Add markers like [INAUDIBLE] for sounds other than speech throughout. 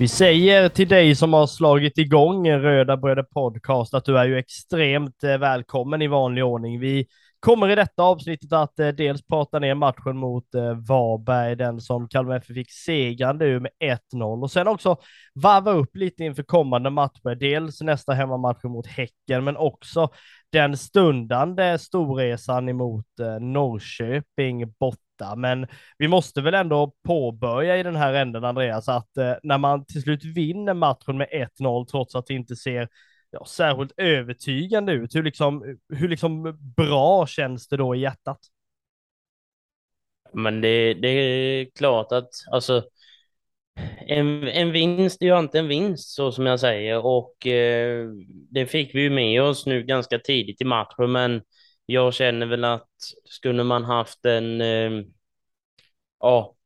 Vi säger till dig som har slagit igång Röda Bröder Podcast att du är ju extremt eh, välkommen i vanlig ordning. Vi kommer i detta avsnittet att eh, dels prata ner matchen mot eh, Varberg, den som Kalmar FF fick segrande ur med 1-0 och sen också varva upp lite inför kommande matcher. Dels nästa hemmamatch mot Häcken, men också den stundande storresan emot eh, Norrköping borta men vi måste väl ändå påbörja i den här änden, Andreas, att eh, när man till slut vinner matchen med 1-0, trots att det inte ser ja, särskilt övertygande ut, hur liksom, hur liksom bra känns det då i hjärtat? Men det, det är klart att alltså, en, en vinst är ju inte en vinst, så som jag säger, och eh, det fick vi ju med oss nu ganska tidigt i matchen, men jag känner väl att skulle man haft en eh, ja,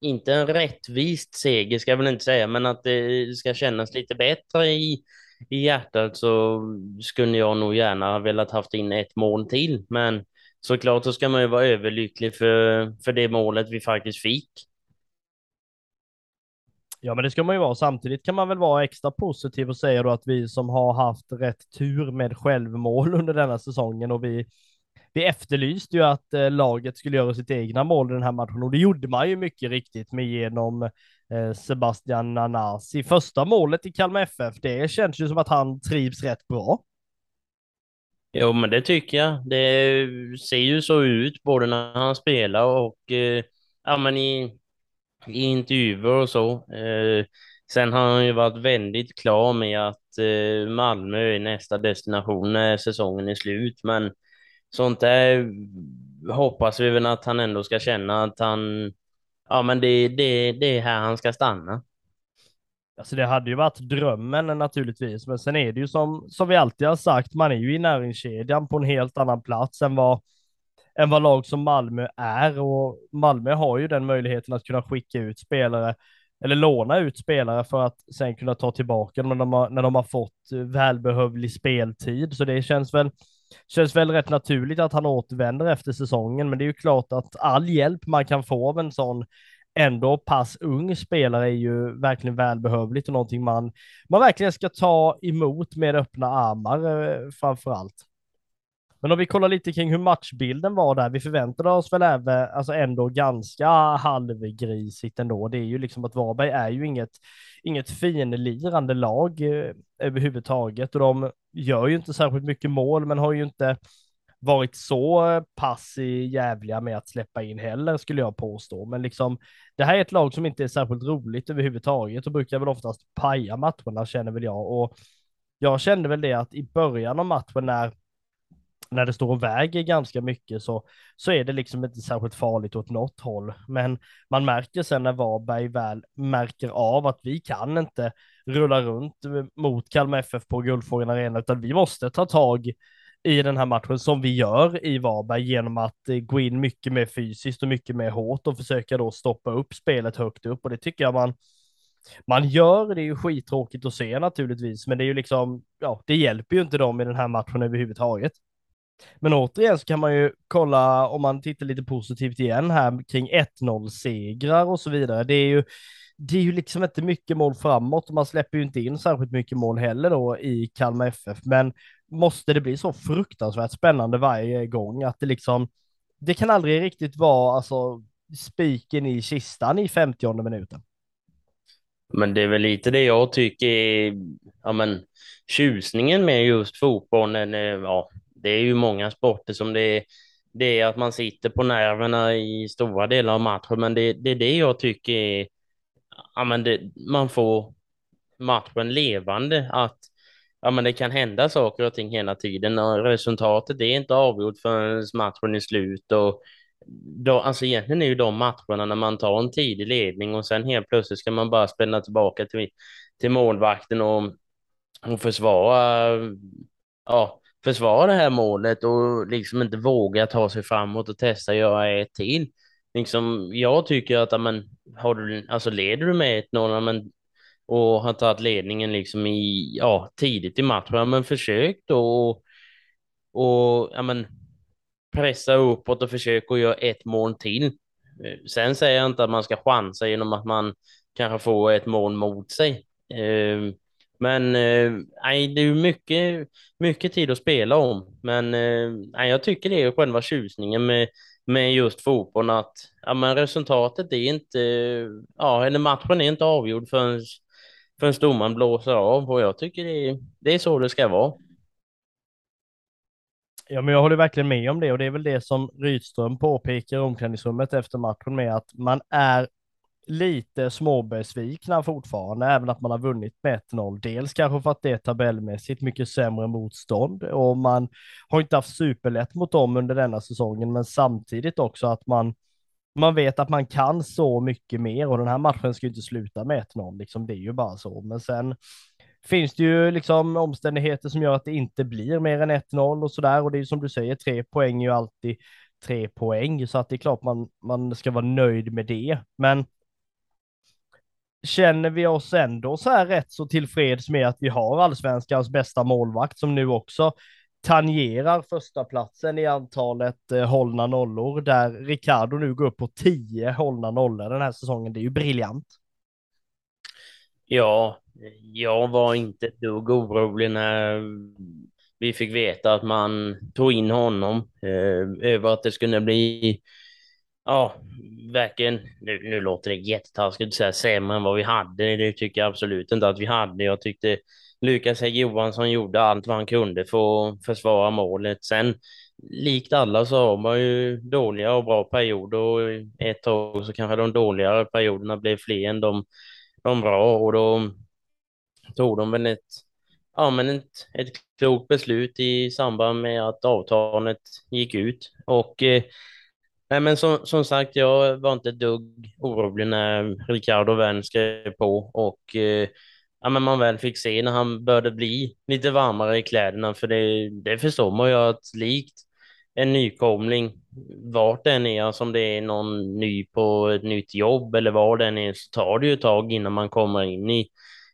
inte en rättvist seger ska jag väl inte säga, men att det ska kännas lite bättre i, i hjärtat så skulle jag nog gärna ha velat haft in ett mål till. Men såklart så ska man ju vara överlycklig för, för det målet vi faktiskt fick. Ja, men det ska man ju vara. Samtidigt kan man väl vara extra positiv och säga då att vi som har haft rätt tur med självmål [LAUGHS] under denna säsongen och vi vi efterlyste ju att eh, laget skulle göra sitt egna mål i den här matchen och det gjorde man ju mycket riktigt med genom eh, Sebastian Nanasi. Första målet i Kalmar FF, det känns ju som att han trivs rätt bra. Jo, men det tycker jag. Det ser ju så ut både när han spelar och eh, ja, men i, i intervjuer och så. Eh, sen har han ju varit väldigt klar med att eh, Malmö är nästa destination när säsongen är slut, men sånt där hoppas vi väl att han ändå ska känna att han, ja men det, det, det är här han ska stanna. Alltså det hade ju varit drömmen naturligtvis, men sen är det ju som, som vi alltid har sagt, man är ju i näringskedjan på en helt annan plats än vad, än vad lag som Malmö är och Malmö har ju den möjligheten att kunna skicka ut spelare eller låna ut spelare för att sen kunna ta tillbaka dem när de har, när de har fått välbehövlig speltid. Så det känns väl känns väl rätt naturligt att han återvänder efter säsongen, men det är ju klart att all hjälp man kan få av en sån ändå pass ung spelare är ju verkligen välbehövligt och någonting man, man verkligen ska ta emot med öppna armar eh, framför allt. Men om vi kollar lite kring hur matchbilden var där, vi förväntade oss väl även, alltså ändå ganska halvgrisigt ändå. Det är ju liksom att Varberg är ju inget, inget finlirande lag eh, överhuvudtaget och de gör ju inte särskilt mycket mål, men har ju inte varit så pass jävliga med att släppa in heller skulle jag påstå. Men liksom det här är ett lag som inte är särskilt roligt överhuvudtaget och brukar väl oftast paja matcherna känner väl jag och jag kände väl det att i början av matchen när när det står och väger ganska mycket så, så är det liksom inte särskilt farligt åt något håll. Men man märker sen när Varberg väl märker av att vi kan inte rulla runt mot Kalmar FF på Guldfågeln Arena, utan vi måste ta tag i den här matchen som vi gör i Varberg genom att eh, gå in mycket mer fysiskt och mycket mer hårt och försöka då stoppa upp spelet högt upp och det tycker jag man man gör, det är ju skittråkigt att se naturligtvis, men det är ju liksom, ja, det hjälper ju inte dem i den här matchen överhuvudtaget. Men återigen så kan man ju kolla om man tittar lite positivt igen här kring 1-0 segrar och så vidare. Det är ju det är ju liksom inte mycket mål framåt och man släpper ju inte in särskilt mycket mål heller då i Kalmar FF. Men måste det bli så fruktansvärt spännande varje gång att det liksom, det kan aldrig riktigt vara alltså spiken i kistan i 50 minuten. Men det är väl lite det jag tycker är ja, men, tjusningen med just fotbollen. Eh, ja, det är ju många sporter som det är, det är att man sitter på nerverna i stora delar av matchen, men det, det är det jag tycker är, ja men det, man får matchen levande, att ja men det kan hända saker och ting hela tiden. Och resultatet är inte avgjort förrän matchen är slut och då, alltså egentligen är ju de matcherna när man tar en tidig ledning och sen helt plötsligt ska man bara spänna tillbaka till, till målvakten och, och försvara ja, försvara det här målet och liksom inte våga ta sig framåt och testa göra ett till. Liksom, jag tycker att amen, har du, alltså leder du med 1-0 och har tagit ledningen liksom i, ja, tidigt i matchen, men försök då och, och amen, pressa uppåt och försök att göra ett mål till. Eh, sen säger jag inte att man ska chansa genom att man kanske får ett mål mot sig. Eh, men eh, nej, det är mycket, mycket tid att spela om. Men eh, nej, jag tycker det är själva tjusningen med, med just fotbollen att ja, men resultatet är inte, ja, eller matchen är inte avgjord förrän, förrän domaren blåser av och jag tycker det är, det är så det ska vara. Ja, men jag håller verkligen med om det och det är väl det som Rydström påpekar i omklädningsrummet efter matchen med att man är lite småbesvikna fortfarande, även att man har vunnit med 1-0. Dels kanske för att det är tabellmässigt mycket sämre motstånd och man har inte haft superlätt mot dem under denna säsongen, men samtidigt också att man man vet att man kan så mycket mer och den här matchen ska ju inte sluta med 1-0, liksom det är ju bara så. Men sen finns det ju liksom omständigheter som gör att det inte blir mer än 1-0 och sådär. Och det är ju som du säger, tre poäng är ju alltid tre poäng, så att det är klart man, man ska vara nöjd med det. Men känner vi oss ändå så här rätt så tillfreds med att vi har allsvenskans bästa målvakt som nu också tangerar första platsen i antalet eh, hållna nollor där Ricardo nu går upp på 10 hållna nollor den här säsongen. Det är ju briljant. Ja, jag var inte ett dugg orolig när vi fick veta att man tog in honom eh, över att det skulle bli Ja, verkligen. Nu, nu låter det jättetaskigt att säga sämre än vad vi hade. Det tycker jag absolut inte att vi hade. Jag tyckte Lukas Hägg Johansson gjorde allt vad han kunde för att försvara målet. Sen, likt alla så har man ju dåliga och bra perioder och ett tag så kanske de dåligare perioderna blev fler än de, de bra och då tog de väl ett, ja, men ett, ett klokt beslut i samband med att avtalet gick ut. Och eh, Nej, men som, som sagt, jag var inte ett dugg orolig när Ricardo Wern skrev på och eh, ja, men man väl fick se när han började bli lite varmare i kläderna, för det, det förstår man ju att likt en nykomling, vart den är, alltså om det är någon ny på ett nytt jobb eller var den är, så tar det ju ett tag innan man kommer in i,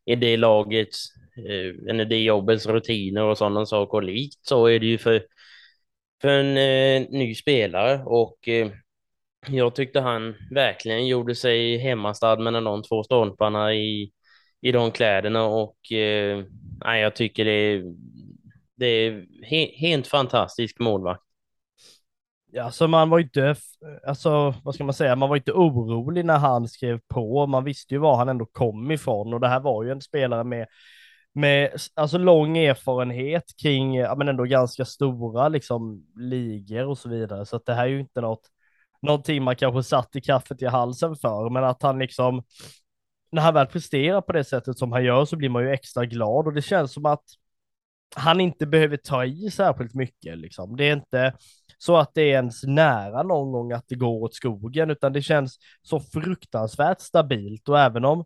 i det lagets, eh, eller det jobbets rutiner och sådana saker. Och likt så är det ju för för en eh, ny spelare och eh, jag tyckte han verkligen gjorde sig hemmastad mellan de två stolparna i, i de kläderna och eh, jag tycker det är, det är he, helt fantastisk målvakt. Ja, så man var inte, alltså vad ska man säga, man var inte orolig när han skrev på. Man visste ju var han ändå kom ifrån och det här var ju en spelare med med alltså lång erfarenhet kring, ja men ändå ganska stora liksom ligor och så vidare. Så att det här är ju inte något, någonting man kanske satt i kaffet i halsen för, men att han liksom, när han väl presterar på det sättet som han gör så blir man ju extra glad och det känns som att han inte behöver ta i särskilt mycket liksom. Det är inte så att det är ens nära någon gång att det går åt skogen, utan det känns så fruktansvärt stabilt och även om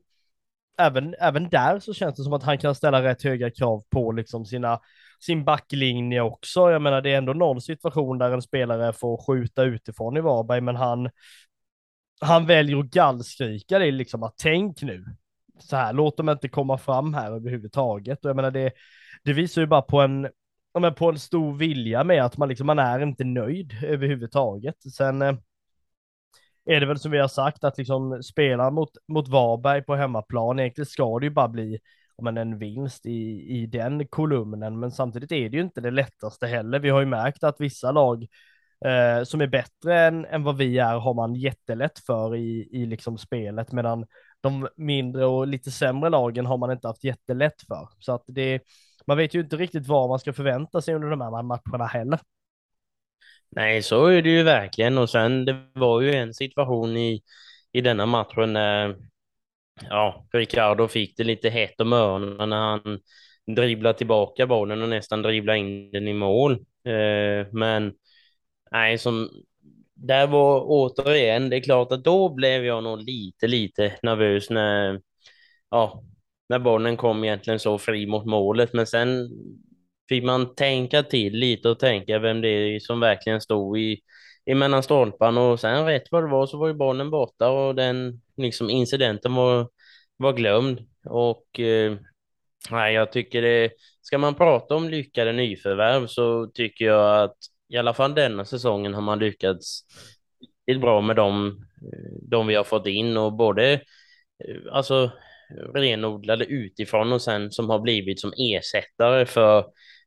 även, även där så känns det som att han kan ställa rätt höga krav på liksom sina, sin backlinje också. Jag menar, det är ändå någon situation där en spelare får skjuta utifrån i Varberg, men han, han väljer att gallskrika det liksom att tänk nu. Så här, låt dem inte komma fram här överhuvudtaget. Och jag menar, det, det visar ju bara på en, men på en stor vilja med att man liksom, man är inte nöjd överhuvudtaget. Sen eh, är det väl som vi har sagt att liksom spela mot, mot Varberg på hemmaplan, egentligen ska det ju bara bli men, en vinst i, i den kolumnen, men samtidigt är det ju inte det lättaste heller. Vi har ju märkt att vissa lag eh, som är bättre än, än vad vi är har man jättelätt för i, i liksom spelet, medan de mindre och lite sämre lagen har man inte haft jättelätt för. Så att det, man vet ju inte riktigt vad man ska förvänta sig under de här matcherna heller. Nej, så är det ju verkligen. Och sen det var ju en situation i, i denna matchen när ja, Ricardo fick det lite hett om öronen när han dribblade tillbaka bollen och nästan dribblade in den i mål. Eh, men nej, som där var återigen, det är klart att då blev jag nog lite, lite nervös när, ja, när bollen kom egentligen så fri mot målet. Men sen fick man tänka till lite och tänka vem det är som verkligen stod i, i mellan stolparna och sen rätt vad det var så var ju bollen borta och den liksom incidenten var, var glömd. Och eh, jag tycker det, ska man prata om lyckade nyförvärv så tycker jag att i alla fall denna säsongen har man lyckats riktigt bra med de, eh, de vi har fått in och både eh, alltså renodlade utifrån och sen som har blivit som ersättare för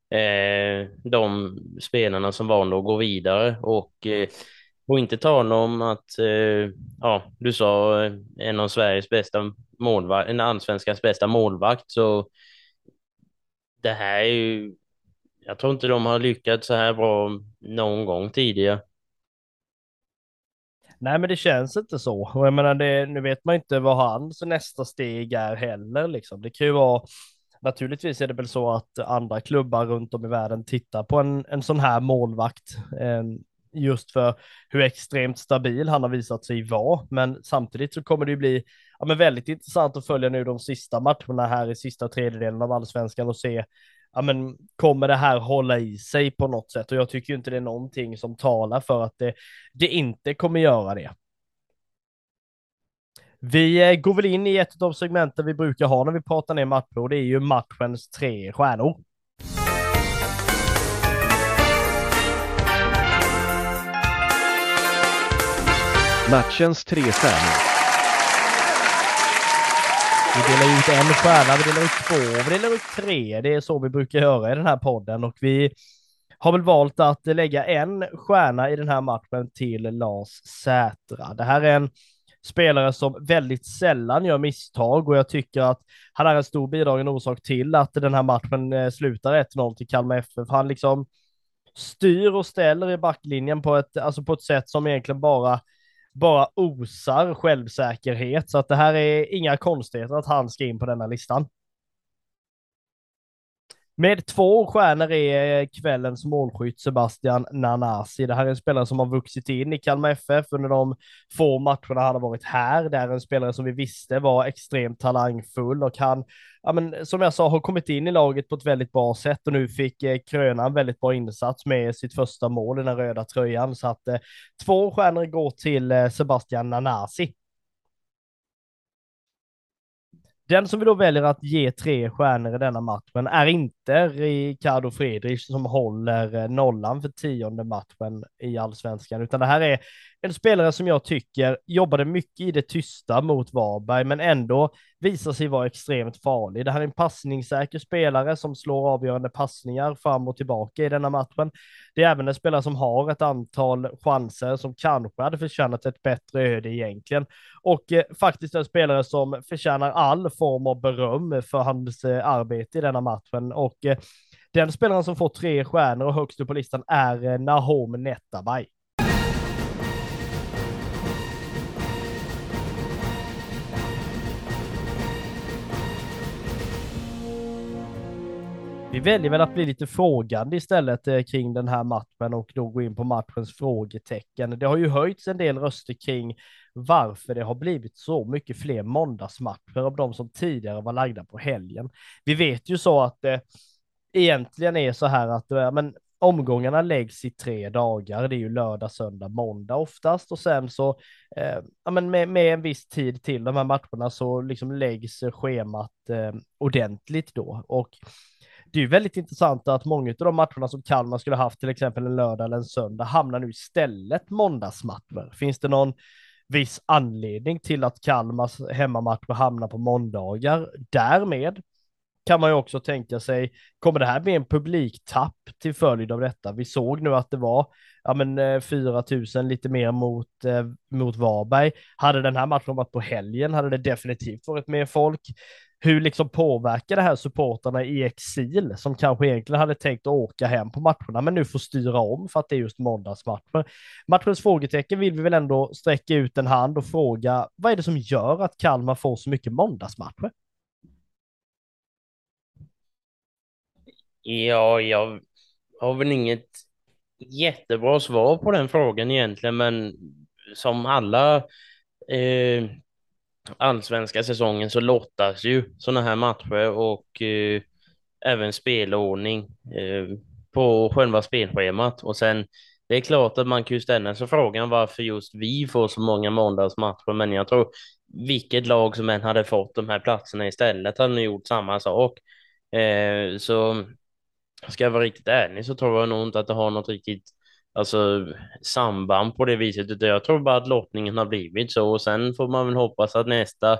Eh, de spelarna som valde att gå vidare och eh, och inte tala om att, eh, ja, du sa eh, en av Sveriges bästa målvakt, en allsvenskans bästa målvakt, så det här är ju, jag tror inte de har lyckats så här bra någon gång tidigare. Nej, men det känns inte så. Och jag menar, det, nu vet man inte vad hans nästa steg är heller. Liksom. Det kan ju vara, naturligtvis är det väl så att andra klubbar runt om i världen tittar på en, en sån här målvakt. Eh, just för hur extremt stabil han har visat sig vara. Men samtidigt så kommer det ju bli ja, men väldigt intressant att följa nu de sista matcherna här i sista tredjedelen av allsvenskan och se ja, men kommer det här hålla i sig på något sätt? Och jag tycker inte det är någonting som talar för att det, det inte kommer göra det. Vi eh, går väl in i ett av segmenten vi brukar ha när vi pratar ner matcher och det är ju matchens tre stjärnor. Matchens tre stjärnor. Vi delar ut en stjärna, vi delar ut två, vi delar ut tre. Det är så vi brukar göra i den här podden och vi har väl valt att lägga en stjärna i den här matchen till Lars Sätra. Det här är en spelare som väldigt sällan gör misstag och jag tycker att han är en stor bidragande orsak till att den här matchen eh, slutar 1-0 till Kalmar FF. Han liksom styr och ställer i backlinjen på ett, alltså på ett sätt som egentligen bara bara osar självsäkerhet. Så att det här är inga konstigheter att han ska in på denna listan. Med två stjärnor är eh, kvällens målskytt Sebastian Nanasi. Det här är en spelare som har vuxit in i Kalmar FF under de få matcherna han har varit här. Det är en spelare som vi visste var extremt talangfull och han, ja men som jag sa, har kommit in i laget på ett väldigt bra sätt och nu fick eh, kröna en väldigt bra insats med sitt första mål i den röda tröjan. Så att eh, två stjärnor går till eh, Sebastian Nanasi. Den som vi då väljer att ge tre stjärnor i denna matchen är inte i Ricardo Friedrich som håller eh, nollan för tionde matchen i allsvenskan, utan det här är en spelare som jag tycker jobbade mycket i det tysta mot Varberg, men ändå visar sig vara extremt farlig. Det här är en passningssäker spelare som slår avgörande passningar fram och tillbaka i denna matchen. Det är även en spelare som har ett antal chanser som kanske hade förtjänat ett bättre öde egentligen. Och eh, faktiskt en spelare som förtjänar all form av beröm för hans eh, arbete i denna matchen. Och eh, den spelaren som får tre stjärnor och högst upp på listan är eh, Nahom Netabay. Vi väljer väl att bli lite frågande istället eh, kring den här matchen och då gå in på matchens frågetecken. Det har ju höjts en del röster kring varför det har blivit så mycket fler måndagsmatcher av de som tidigare var lagda på helgen. Vi vet ju så att eh, egentligen är så här att är, men, omgångarna läggs i tre dagar. Det är ju lördag, söndag, måndag oftast och sen så eh, ja, men med, med en viss tid till de här matcherna så liksom läggs eh, schemat eh, ordentligt då och det är väldigt intressant att många av de matcherna som Kalmar skulle haft, till exempel en lördag eller en söndag, hamnar nu istället måndagsmatcher. Finns det någon viss anledning till att Kalmars hemmamatcher hamnar på måndagar? Därmed kan man ju också tänka sig, kommer det här bli en publiktapp till följd av detta? Vi såg nu att det var ja, men eh, 4 000 lite mer mot, eh, mot Varberg. Hade den här matchen varit på helgen hade det definitivt varit mer folk hur liksom påverkar det här supportarna i exil som kanske egentligen hade tänkt att åka hem på matcherna men nu får styra om för att det är just måndagsmatcher. Matchens frågetecken vill vi väl ändå sträcka ut en hand och fråga vad är det som gör att Kalmar får så mycket måndagsmatcher? Ja, jag har väl inget jättebra svar på den frågan egentligen, men som alla eh, allsvenska säsongen så lottas ju sådana här matcher och eh, även spelordning eh, på själva spelschemat. Och sen det är klart att man kan ju ställa sig frågan varför just vi får så många måndagsmatcher, men jag tror vilket lag som än hade fått de här platserna istället hade nog gjort samma sak. Eh, så ska jag vara riktigt ärlig så tror jag nog inte att det har något riktigt alltså, samband på det viset. Utan jag tror bara att lottningen har blivit så och sen får man väl hoppas att nästa,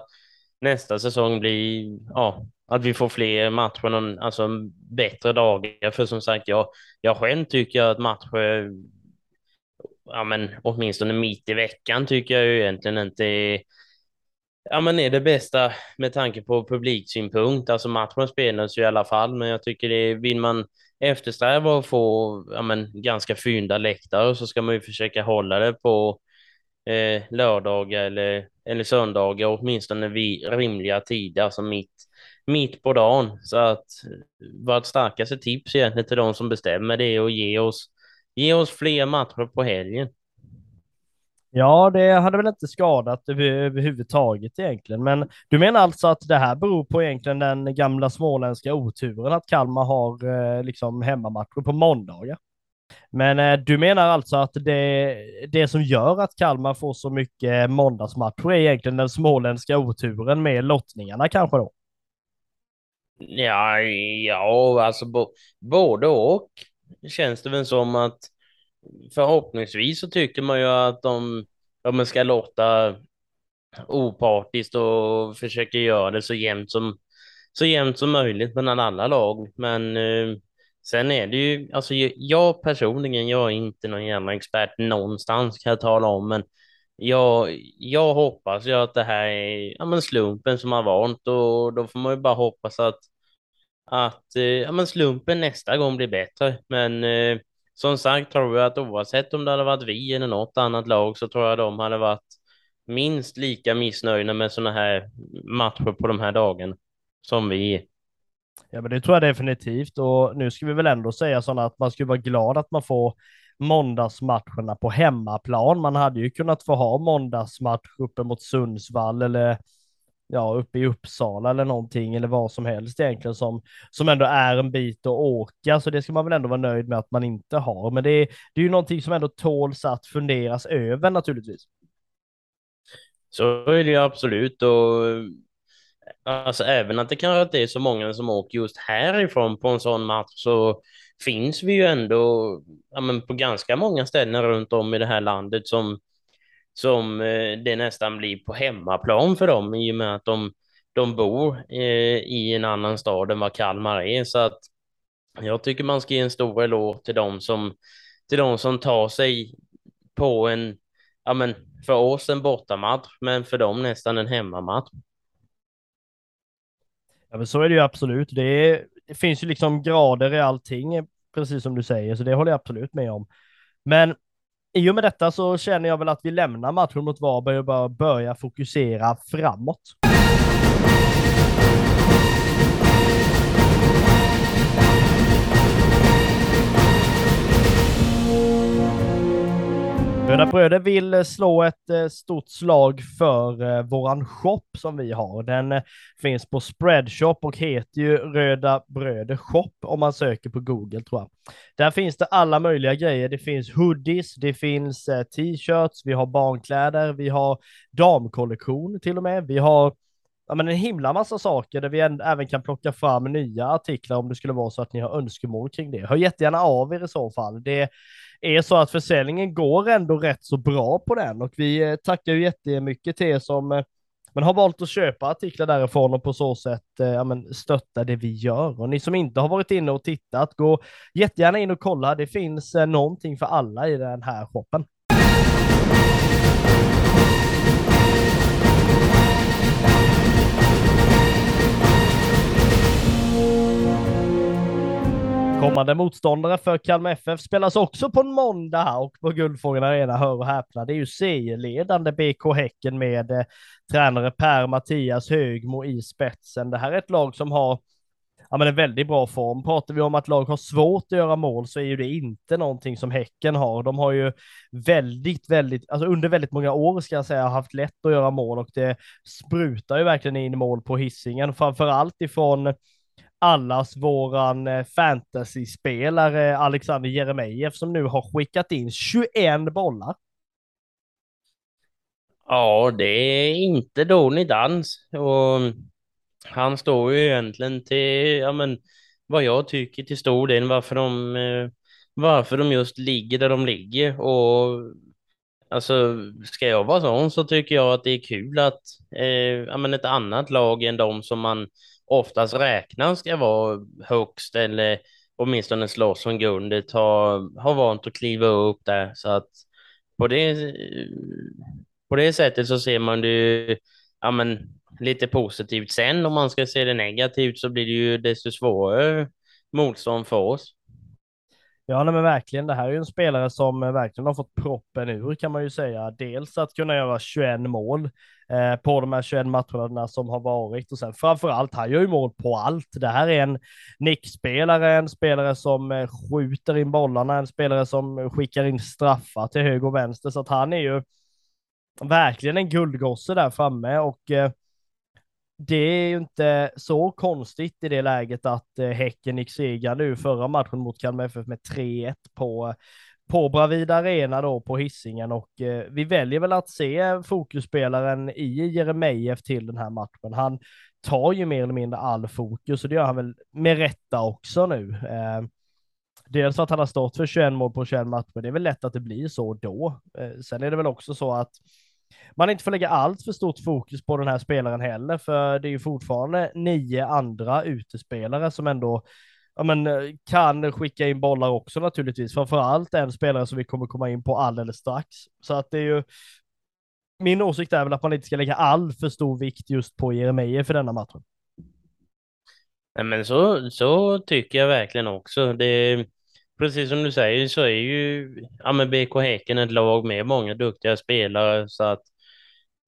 nästa säsong blir, ja, att vi får fler matcher, alltså bättre dagar. För som sagt, jag, jag själv tycker att matcher, ja men åtminstone mitt i veckan tycker jag ju egentligen inte är ja, men är det bästa med tanke på publiksynpunkt. Alltså matchen spelas ju i alla fall, men jag tycker det vill man eftersträva att få ja, men, ganska fynda läktare så ska man ju försöka hålla det på eh, lördagar eller, eller söndagar, åtminstone vid rimliga tider, alltså mitt, mitt på dagen. Så att vårt starkaste tips egentligen till de som bestämmer det är att ge oss, ge oss fler matcher på helgen. Ja, det hade väl inte skadat överhuvudtaget egentligen. Men du menar alltså att det här beror på egentligen den gamla småländska oturen att Kalmar har eh, liksom hemmamatcher på måndagar? Men eh, du menar alltså att det, det som gör att Kalmar får så mycket måndagsmatcher är egentligen den småländska oturen med lottningarna kanske då? Ja, ja alltså både och känns det väl som att förhoppningsvis så tycker man ju att de, de ska låta opartiskt och försöka göra det så jämnt som, så jämnt som möjligt mellan alla lag. Men eh, sen är det ju, alltså jag personligen, jag är inte någon jävla expert någonstans kan jag tala om, men jag, jag hoppas ju att det här är ja, men slumpen som har vant och då får man ju bara hoppas att, att eh, ja, men slumpen nästa gång blir bättre. Men eh, som sagt tror jag att oavsett om det hade varit vi eller något annat lag så tror jag de hade varit minst lika missnöjda med sådana här matcher på de här dagarna som vi är. Ja, men det tror jag definitivt. Och nu ska vi väl ändå säga sådana att man ska vara glad att man får måndagsmatcherna på hemmaplan. Man hade ju kunnat få ha måndagsmatch uppe mot Sundsvall eller ja, uppe i Uppsala eller någonting eller vad som helst egentligen som, som ändå är en bit att åka. Så det ska man väl ändå vara nöjd med att man inte har. Men det är, det är ju någonting som ändå tåls att funderas över naturligtvis. Så är det ju absolut och alltså även att det kanske inte är så många som åker just härifrån på en sån match så finns vi ju ändå ja, men på ganska många ställen runt om i det här landet som som eh, det nästan blir på hemmaplan för dem i och med att de, de bor eh, i en annan stad än vad Kalmar är. Så att jag tycker man ska ge en stor eloge till dem som, till dem som tar sig på en, ja men för oss en bortamatch, men för dem nästan en hemmamatch. Ja, men så är det ju absolut. Det, är, det finns ju liksom grader i allting, precis som du säger, så det håller jag absolut med om. Men i och med detta så känner jag väl att vi lämnar matchen mot Varberg och bara börjar fokusera framåt. Mm. Röda Bröder vill eh, slå ett eh, stort slag för eh, våran shop som vi har. Den finns på Spreadshop och heter ju Röda Bröder Shop om man söker på Google tror jag. Där finns det alla möjliga grejer. Det finns hoodies, det finns t-shirts, vi har barnkläder, vi har damkollektion till och med. Vi har ja, men en himla massa saker där vi även kan plocka fram nya artiklar om det skulle vara så att ni har önskemål kring det. Hör jättegärna av er i så fall. Det är så att försäljningen går ändå rätt så bra på den och vi eh, tackar ju jättemycket till er som eh, men har valt att köpa artiklar därifrån och på så sätt eh, ja, men stötta det vi gör. Och ni som inte har varit inne och tittat, gå jättegärna in och kolla. Det finns någonting för alla i den här shoppen. Eh, Kommande motståndare för Kalmar FF spelas också på en måndag och på Guldfågeln Arena, hör och häpna. Det är ju serieledande BK Häcken med eh, tränare Per-Mattias Högmo i spetsen. Det här är ett lag som har ja, men en väldigt bra form. Pratar vi om att lag har svårt att göra mål så är ju det inte någonting som Häcken har. De har ju väldigt, väldigt, alltså under väldigt många år ska jag säga, haft lätt att göra mål och det sprutar ju verkligen in mål på hissingen, framför allt ifrån allas våran eh, fantasyspelare Alexander Jeremejeff som nu har skickat in 21 bollar. Ja, det är inte dålig dans och han står ju egentligen till, ja men vad jag tycker till stor del varför de, eh, varför de just ligger där de ligger. Och alltså, ska jag vara sån så tycker jag att det är kul att eh, ja, men ett annat lag än de som man oftast räknar ska vara högst eller åtminstone slåss om guldet har, har vant att kliva upp där. Så att på det, på det sättet så ser man det ja, men, lite positivt. Sen om man ska se det negativt så blir det ju desto svårare motstånd för oss. Ja, nej, men verkligen. Det här är ju en spelare som verkligen har fått proppen ur kan man ju säga. Dels att kunna göra 21 mål eh, på de här 21 matcherna som har varit. Och sen framför allt, han gör ju mål på allt. Det här är en nickspelare, en spelare som eh, skjuter in bollarna, en spelare som skickar in straffar till höger och vänster, så att han är ju verkligen en guldgosse där framme. Och eh, det är ju inte så konstigt i det läget att eh, Häcken gick segrande ur förra matchen mot Kalmar FF med 3-1 på, eh, på Bravida Arena då på hissingen och eh, vi väljer väl att se fokusspelaren i Jeremejeff till den här matchen. Han tar ju mer eller mindre all fokus och det gör han väl med rätta också nu. Eh, dels för att han har stått för 21 mål på 21 matcher, det är väl lätt att det blir så då. Eh, sen är det väl också så att man inte får lägga allt för stort fokus på den här spelaren heller, för det är ju fortfarande nio andra utespelare som ändå ja, men, eh, kan skicka in bollar också naturligtvis. Framför allt en spelare som vi kommer komma in på alldeles strax. Så att det är ju min åsikt är väl att man inte ska lägga all för stor vikt just på Jeremejeff för denna matchen. Nej, men så, så tycker jag verkligen också. Det, precis som du säger så är ju ja, men BK Häcken ett lag med många duktiga spelare så att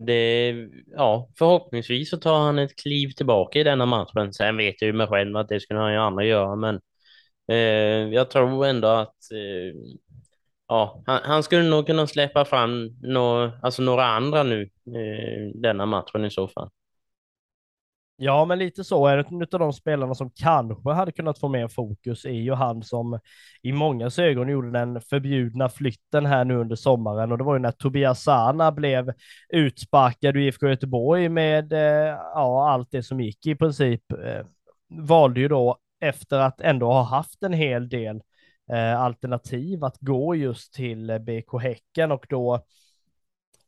det, ja, förhoppningsvis så tar han ett kliv tillbaka i denna matchen. Sen vet jag ju mig själv att det skulle han ju andra göra, men eh, jag tror ändå att eh, ja, han, han, skulle nog kunna släppa fram no, alltså några andra nu eh, denna matchen i så fall. Ja, men lite så är det. En av de spelarna som kanske hade kunnat få mer fokus är ju han som i många ögon gjorde den förbjudna flytten här nu under sommaren och det var ju när Tobias Sana blev utsparkad ur IFK Göteborg med eh, ja, allt det som gick i princip. Eh, valde ju då efter att ändå ha haft en hel del eh, alternativ att gå just till BK Häcken och då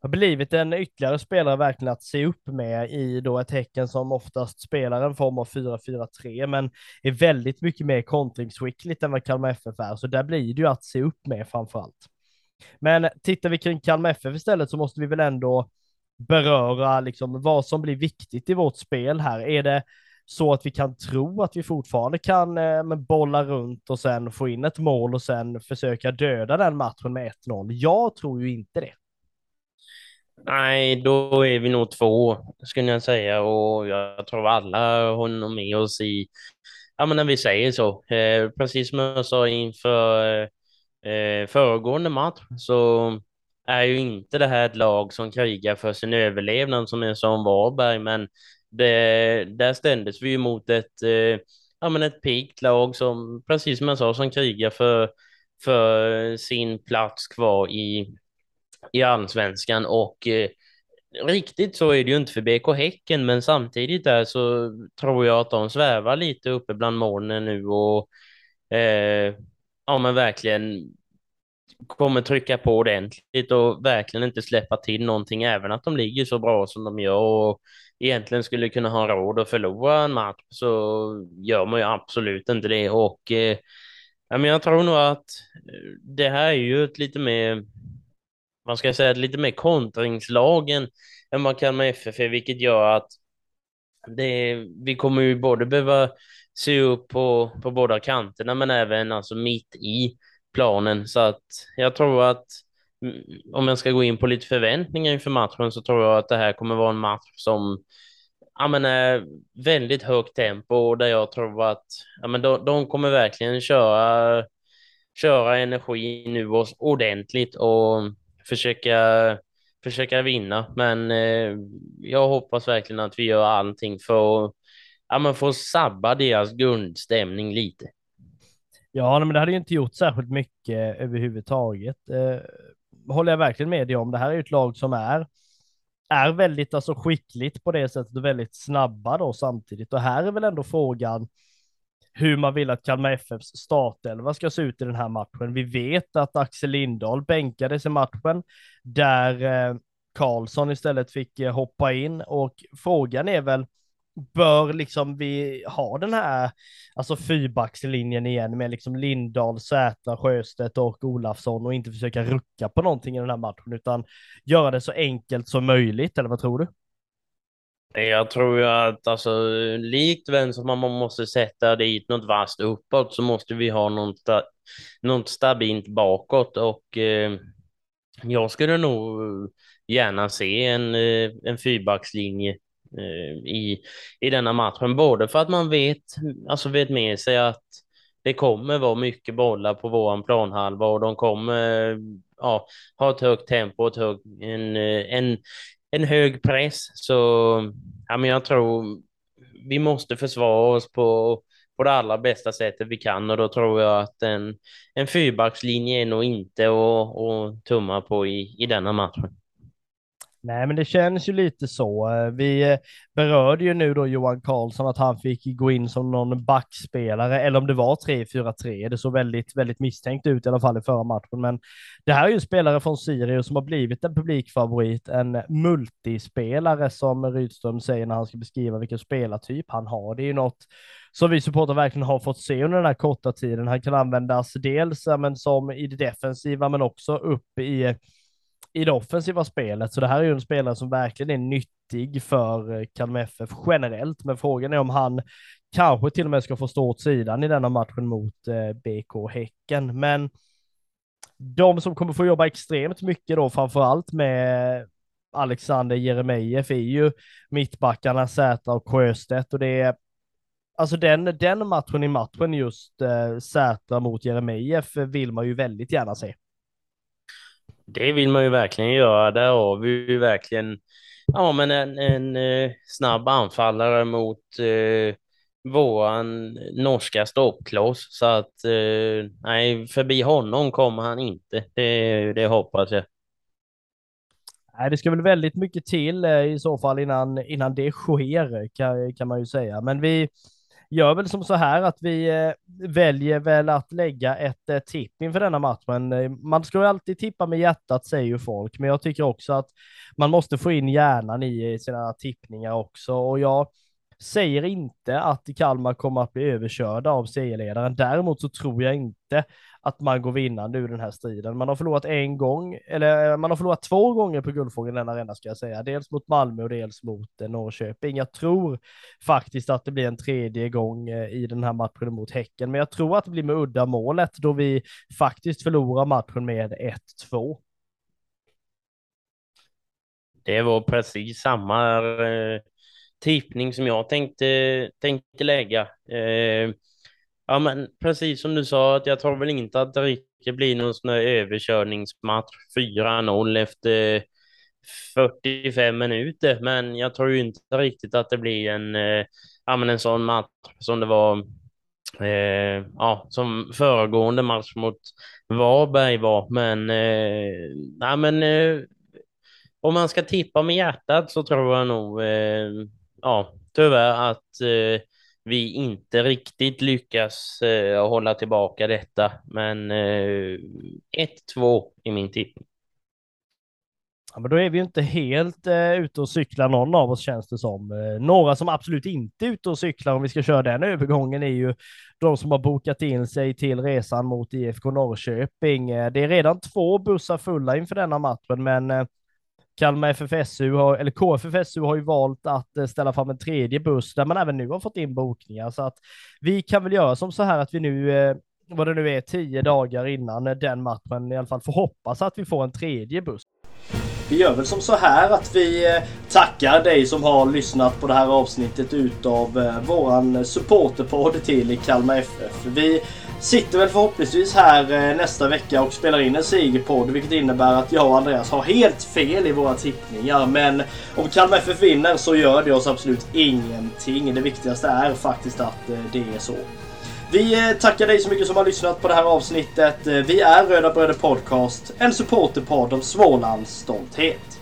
har blivit en ytterligare spelare verkligen att se upp med i då ett Häcken som oftast spelar en form av 4-4-3, men är väldigt mycket mer kontringsskickligt än vad Kalmar FF är, så där blir det ju att se upp med framför allt. Men tittar vi kring Kalmar FF istället så måste vi väl ändå beröra liksom vad som blir viktigt i vårt spel här. Är det så att vi kan tro att vi fortfarande kan eh, bolla runt och sen få in ett mål och sen försöka döda den matchen med 1-0? Jag tror ju inte det. Nej, då är vi nog två, skulle jag säga. Och jag tror alla har med oss i, ja men när vi säger så. Eh, precis som jag sa inför eh, föregående match så är ju inte det här ett lag som krigar för sin överlevnad som är som Varberg, men det, där ställdes vi mot ett, eh, ja men ett piggt lag som, precis som jag sa, som krigar för, för sin plats kvar i i allsvenskan och eh, riktigt så är det ju inte för BK Häcken, men samtidigt där så tror jag att de svävar lite uppe bland molnen nu och eh, ja, men verkligen kommer trycka på ordentligt och verkligen inte släppa till någonting, även att de ligger så bra som de gör och egentligen skulle kunna ha råd att förlora en match så gör man ju absolut inte det och eh, ja, men jag tror nog att eh, det här är ju ett lite mer man ska säga lite mer kontringslagen än vad Kalmar FF är, vilket gör att det, vi kommer ju både behöva se upp på, på båda kanterna, men även alltså mitt i planen. Så att jag tror att mm, om jag ska gå in på lite förväntningar inför matchen så tror jag att det här kommer vara en match som ja, men är väldigt högt tempo och där jag tror att ja, men de, de kommer verkligen köra, köra energi nu ordentligt och försöka, försöka vinna. Men eh, jag hoppas verkligen att vi gör allting för att ja, men för att sabba deras grundstämning lite. Ja, men det hade ju inte gjort särskilt mycket överhuvudtaget. Eh, håller jag verkligen med dig om. Det här är ju ett lag som är är väldigt alltså skickligt på det sättet och väldigt snabba då samtidigt. Och här är väl ändå frågan hur man vill att Kalmar FFs startelva ska se ut i den här matchen. Vi vet att Axel Lindahl bänkades i matchen där eh, Karlsson istället fick eh, hoppa in och frågan är väl bör liksom vi ha den här, alltså fyrbackslinjen igen med liksom Lindahl, Sätra, Sjöstedt och Olafsson och inte försöka rucka på någonting i den här matchen utan göra det så enkelt som möjligt, eller vad tror du? Jag tror ju att alltså, likt vem som man måste sätta dit något vasst uppåt så måste vi ha något, något stabilt bakåt. Och eh, jag skulle nog gärna se en, eh, en fyrbackslinje eh, i, i denna matchen, både för att man vet, alltså vet med sig att det kommer vara mycket bollar på våran planhalva och de kommer ja, ha ett högt tempo och ett hög, en, eh, en, en hög press. Så ja, men jag tror vi måste försvara oss på, på det allra bästa sättet vi kan och då tror jag att en, en fyrbackslinje är nog inte att, att tumma på i, i denna matchen. Nej, men det känns ju lite så. Vi eh, berörde ju nu då Johan Karlsson att han fick gå in som någon backspelare, eller om det var 3-4-3. Det såg väldigt, väldigt misstänkt ut i alla fall i förra matchen. Men det här är ju spelare från Sirius som har blivit en publikfavorit, en multispelare som Rydström säger när han ska beskriva vilken spelartyp han har. Det är ju något som vi supportrar verkligen har fått se under den här korta tiden. Han kan användas dels men, som i det defensiva, men också upp i i det offensiva spelet. Så det här är ju en spelare som verkligen är nyttig för eh, Kalmar FF generellt. Men frågan är om han kanske till och med ska få stå åt sidan i denna matchen mot eh, BK Häcken. Men de som kommer få jobba extremt mycket då, framför allt med Alexander Jeremejeff är ju mittbackarna Sätra och Sjöstedt och det är Alltså den, den matchen i matchen just eh, Sätra mot Jeremejeff vill man ju väldigt gärna se. Det vill man ju verkligen göra. Där har vi ju verkligen ja, men en, en eh, snabb anfallare mot eh, våran norska stoppkloss. Så att eh, nej, förbi honom kommer han inte. Det, det hoppas jag. Nej, det ska väl väldigt mycket till eh, i så fall innan, innan det sker kan, kan man ju säga. Men vi, gör väl som så här att vi eh, väljer väl att lägga ett eh, tipp inför denna match, men eh, man ska ju alltid tippa med hjärtat säger ju folk, men jag tycker också att man måste få in hjärnan i sina tippningar också och jag säger inte att Kalmar kommer att bli överkörda av serieledaren. Däremot så tror jag inte att man går vinnande ur den här striden. Man har förlorat en gång, eller eh, man har förlorat två gånger på Guldfågeln denna arena ska jag säga. Dels mot Malmö och dels mot eh, Norrköping. Jag tror faktiskt att det blir en tredje gång eh, i den här matchen mot Häcken, men jag tror att det blir med udda målet då vi faktiskt förlorar matchen med 1-2. Det var precis samma eh, tippning som jag tänkte, tänkte lägga. Eh, Ja, men precis som du sa, att jag tror väl inte att det riktigt blir någon sån här överkörningsmatch 4-0 efter 45 minuter, men jag tror ju inte riktigt att det blir en, eh, ja, men en sån match som det var eh, ja, som föregående match mot Varberg var. Men, eh, ja, men eh, om man ska tippa med hjärtat så tror jag nog, eh, ja, tyvärr att eh, vi inte riktigt lyckas eh, hålla tillbaka detta. Men eh, 1-2 i min tippning. Ja, men då är vi inte helt eh, ute och cyklar någon av oss känns det som. Eh, några som absolut inte är ute och cyklar om vi ska köra den övergången är ju de som har bokat in sig till resan mot IFK Norrköping. Eh, det är redan två bussar fulla inför denna matchen, men eh, Kalmar FFSU, har, eller KFFSU har ju valt att eh, ställa fram en tredje buss där man även nu har fått in bokningar. Så att vi kan väl göra som så här att vi nu, eh, vad det nu är, tio dagar innan eh, den matchen i alla fall får hoppas att vi får en tredje buss. Vi gör väl som så här att vi tackar dig som har lyssnat på det här avsnittet utav våran supporterpodd till Kalmar FF. Vi sitter väl förhoppningsvis här eh, nästa vecka och spelar in en segerpodd vilket innebär att jag och Andreas har helt fel i våra tippningar. Men om Kalmar FF vinner så gör det oss absolut ingenting. Det viktigaste är faktiskt att eh, det är så. Vi eh, tackar dig så mycket som har lyssnat på det här avsnittet. Vi är Röda Bröder Podcast, en supporterpodd om Smålands stolthet.